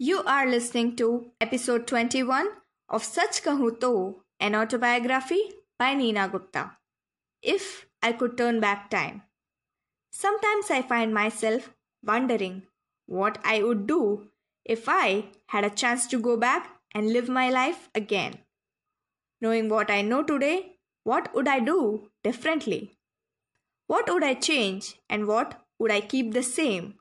You are listening to episode 21 of Sach Kahun Toh, an autobiography by Neena Gupta. If I could turn back time. Sometimes I find myself wondering what I would do if I had a chance to go back and live my life again. Knowing what I know today, what would I do differently? What would I change and what would I keep the same?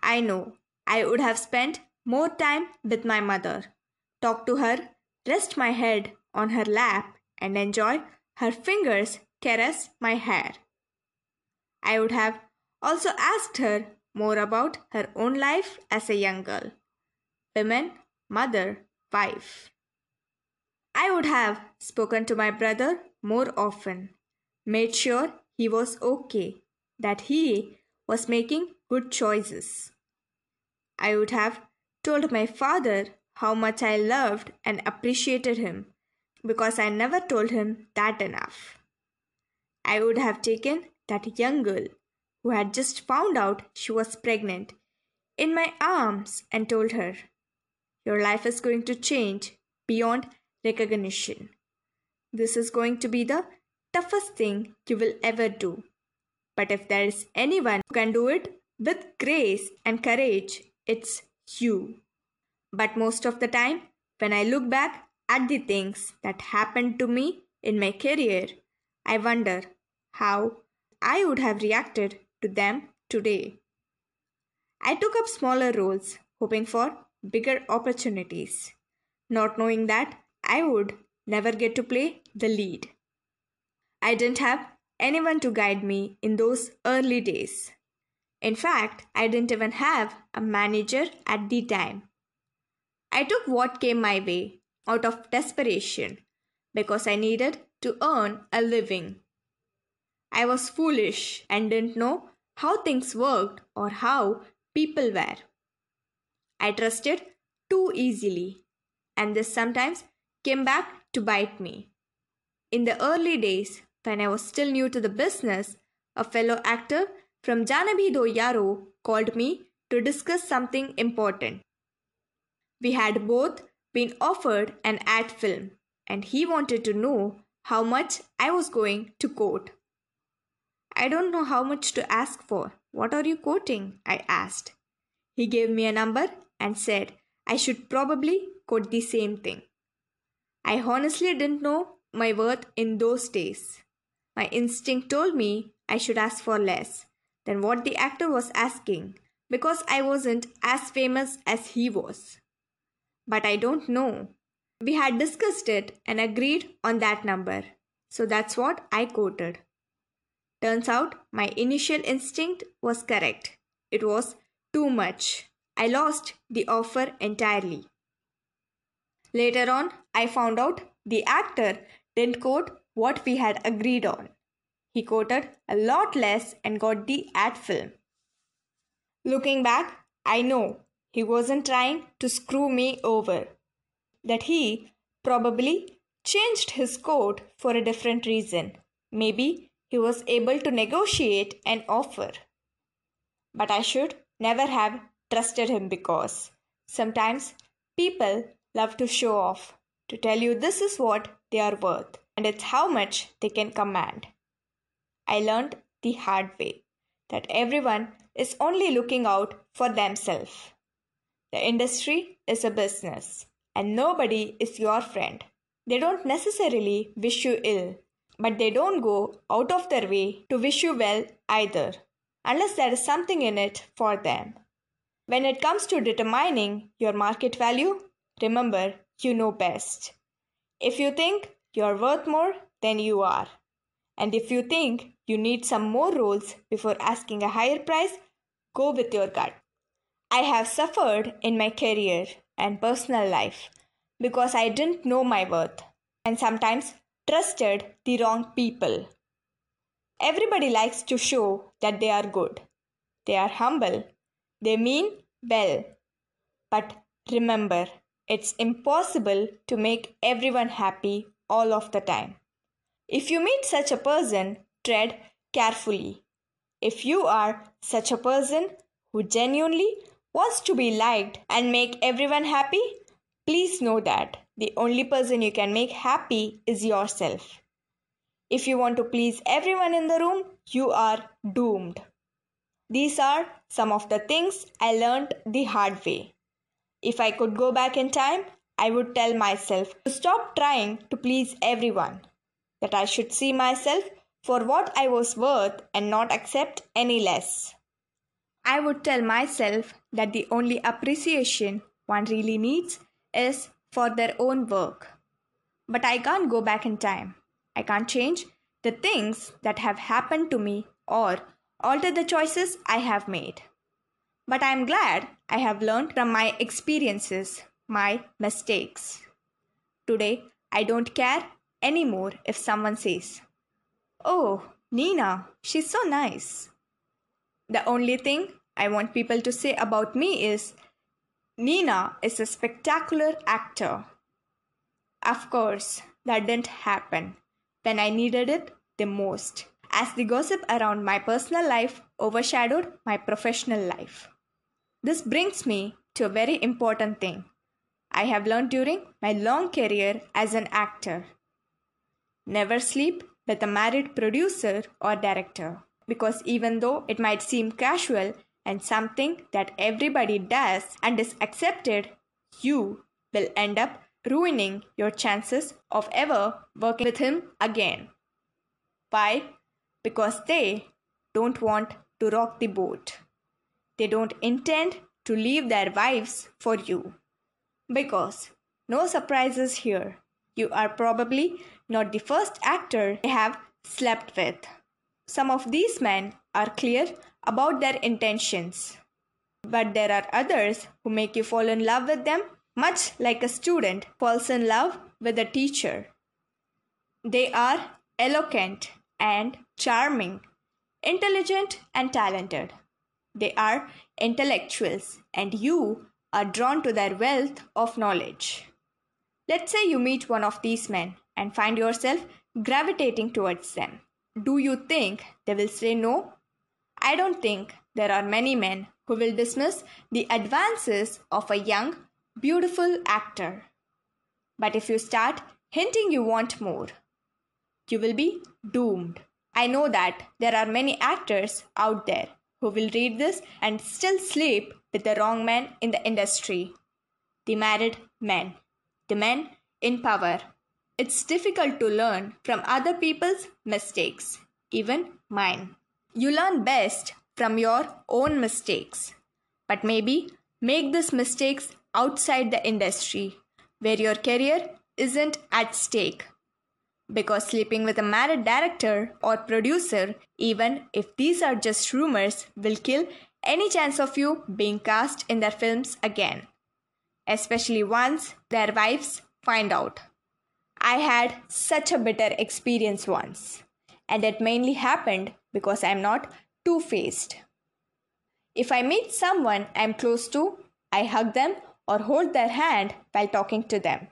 I know I would have spent more time with my mother, talk to her, rest my head on her lap, and enjoy her fingers caress my hair. I would have also asked her more about her own life as a young girl, women, mother, wife. I would have spoken to my brother more often, made sure he was okay, that he was making good choices. I would have told my father how much I loved and appreciated him because I never told him that enough. I would have taken that young girl who had just found out she was pregnant in my arms and told her, Your life is going to change beyond recognition. This is going to be the toughest thing you will ever do. But if there is anyone who can do it with grace and courage, it's you. But most of the time, when I look back at the things that happened to me in my career, I wonder how I would have reacted to them today. I took up smaller roles, hoping for bigger opportunities, not knowing that I would never get to play the lead. I didn't have anyone to guide me in those early days. In fact, I didn't even have a manager at the time. I took what came my way out of desperation because I needed to earn a living. I was foolish and didn't know how things worked or how people were. I trusted too easily, and this sometimes came back to bite me. In the early days, when I was still new to the business, a fellow actor from Jaane Bhi Do Yaaro called me to discuss something important. We had both been offered an ad film, and he wanted to know how much I was going to quote. I don't know how much to ask for. What are you quoting? I asked. He gave me a number and said I should probably quote the same thing. I honestly didn't know my worth in those days. My instinct told me I should ask for less than what the actor was asking because I wasn't as famous as he was. But I don't know. We had discussed it and agreed on that number. So that's what I quoted. Turns out my initial instinct was correct. It was too much. I lost the offer entirely. Later on, I found out the actor didn't quote what we had agreed on. He quoted a lot less and got the ad film. Looking back, I know he wasn't trying to screw me over. That he probably changed his quote for a different reason. Maybe he was able to negotiate an offer. But I should never have trusted him because sometimes people love to show off, to tell you this is what they are worth and it's how much they can command. I learned the hard way that everyone is only looking out for themselves. The industry is a business and nobody is your friend. They don't necessarily wish you ill, but they don't go out of their way to wish you well either, unless there is something in it for them. When it comes to determining your market value, remember you know best. If you think you're worth more than you are. And if you think you need some more roles before asking a higher price, go with your gut. I have suffered in my career and personal life because I didn't know my worth and sometimes trusted the wrong people. Everybody likes to show that they are good. They are humble. They mean well. But remember, it's impossible to make everyone happy all of the time. If you meet such a person, tread carefully. If you are such a person who genuinely wants to be liked and make everyone happy, please know that the only person you can make happy is yourself. If you want to please everyone in the room, you are doomed. These are some of the things I learned the hard way. If I could go back in time, I would tell myself to stop trying to please everyone, that I should see myself for what I was worth and not accept any less. I would tell myself that the only appreciation one really needs is for their own work. But I can't go back in time. I can't change the things that have happened to me or alter the choices I have made. But I am glad I have learned from my experiences, my mistakes. Today, I don't care anymore if someone says, Oh, Neena, she's so nice. The only thing I want people to say about me is Neena is a spectacular actor. Of course, that didn't happen when I needed it the most, as the gossip around my personal life overshadowed my professional life. This brings me to a very important thing I have learned during my long career as an actor. Never sleep with a married producer or director, because even though it might seem casual and something that everybody does and is accepted, you will end up ruining your chances of ever working with him again. Why? Because they don't want to rock the boat. They don't intend to leave their wives for you. Because, no surprises here, you are probably not the first actor they have slept with. Some of these men are clear about their intentions, but there are others who make you fall in love with them much like a student falls in love with a teacher. They are eloquent and charming, intelligent and talented. They are intellectuals, and you are drawn to their wealth of knowledge. Let's say you meet one of these men and find yourself gravitating towards them. Do you think they will say no? I don't think there are many men who will dismiss the advances of a young, beautiful actor. But if you start hinting you want more, you will be doomed. I know that there are many actors out there who will read this and still sleep with the wrong men in the industry. The married men, the men in power. It's difficult to learn from other people's mistakes, even mine. You learn best from your own mistakes, but maybe make these mistakes outside the industry where your career isn't at stake. Because sleeping with a married director or producer, even if these are just rumors, will kill any chance of you being cast in their films again. Especially once their wives find out. I had such a bitter experience once, and it mainly happened because I'm not two faced. If I meet someone I'm close to, I hug them or hold their hand while talking to them.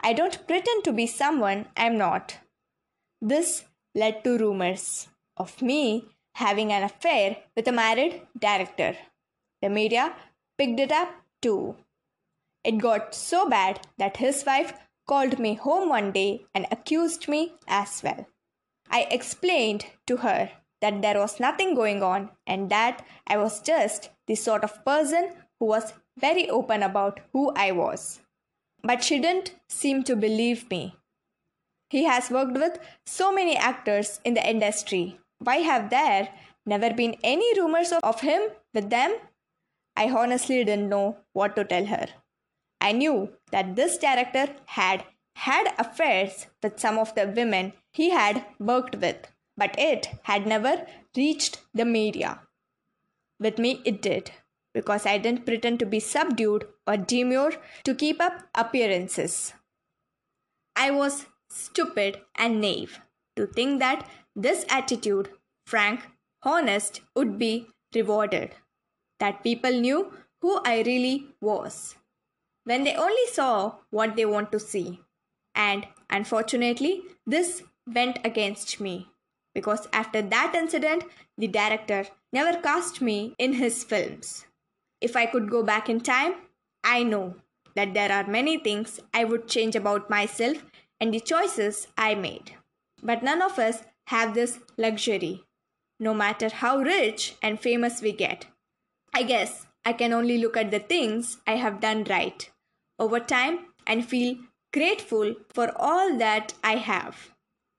I don't pretend to be someone I'm not. This led to rumors of me having an affair with a married director. The media picked it up too. It got so bad that his wife called me home one day and accused me as well. I explained to her that there was nothing going on and that I was just the sort of person who was very open about who I was. But she didn't seem to believe me. He has worked with so many actors in the industry. Why have there never been any rumors of him with them? I honestly didn't know what to tell her. I knew that this director had had affairs with some of the women he had worked with, but it had never reached the media. With me, it did because I didn't pretend to be subdued or demure to keep up appearances. I was stupid and naive to think that this attitude, frank, honest, would be rewarded, that people knew who I really was when they only saw what they want to see. And unfortunately, this went against me because after that incident, the director never cast me in his films. If I could go back in time, I know that there are many things I would change about myself and the choices I made. But none of us have this luxury, no matter how rich and famous we get. I guess I can only look at the things I have done right over time and feel grateful for all that I have.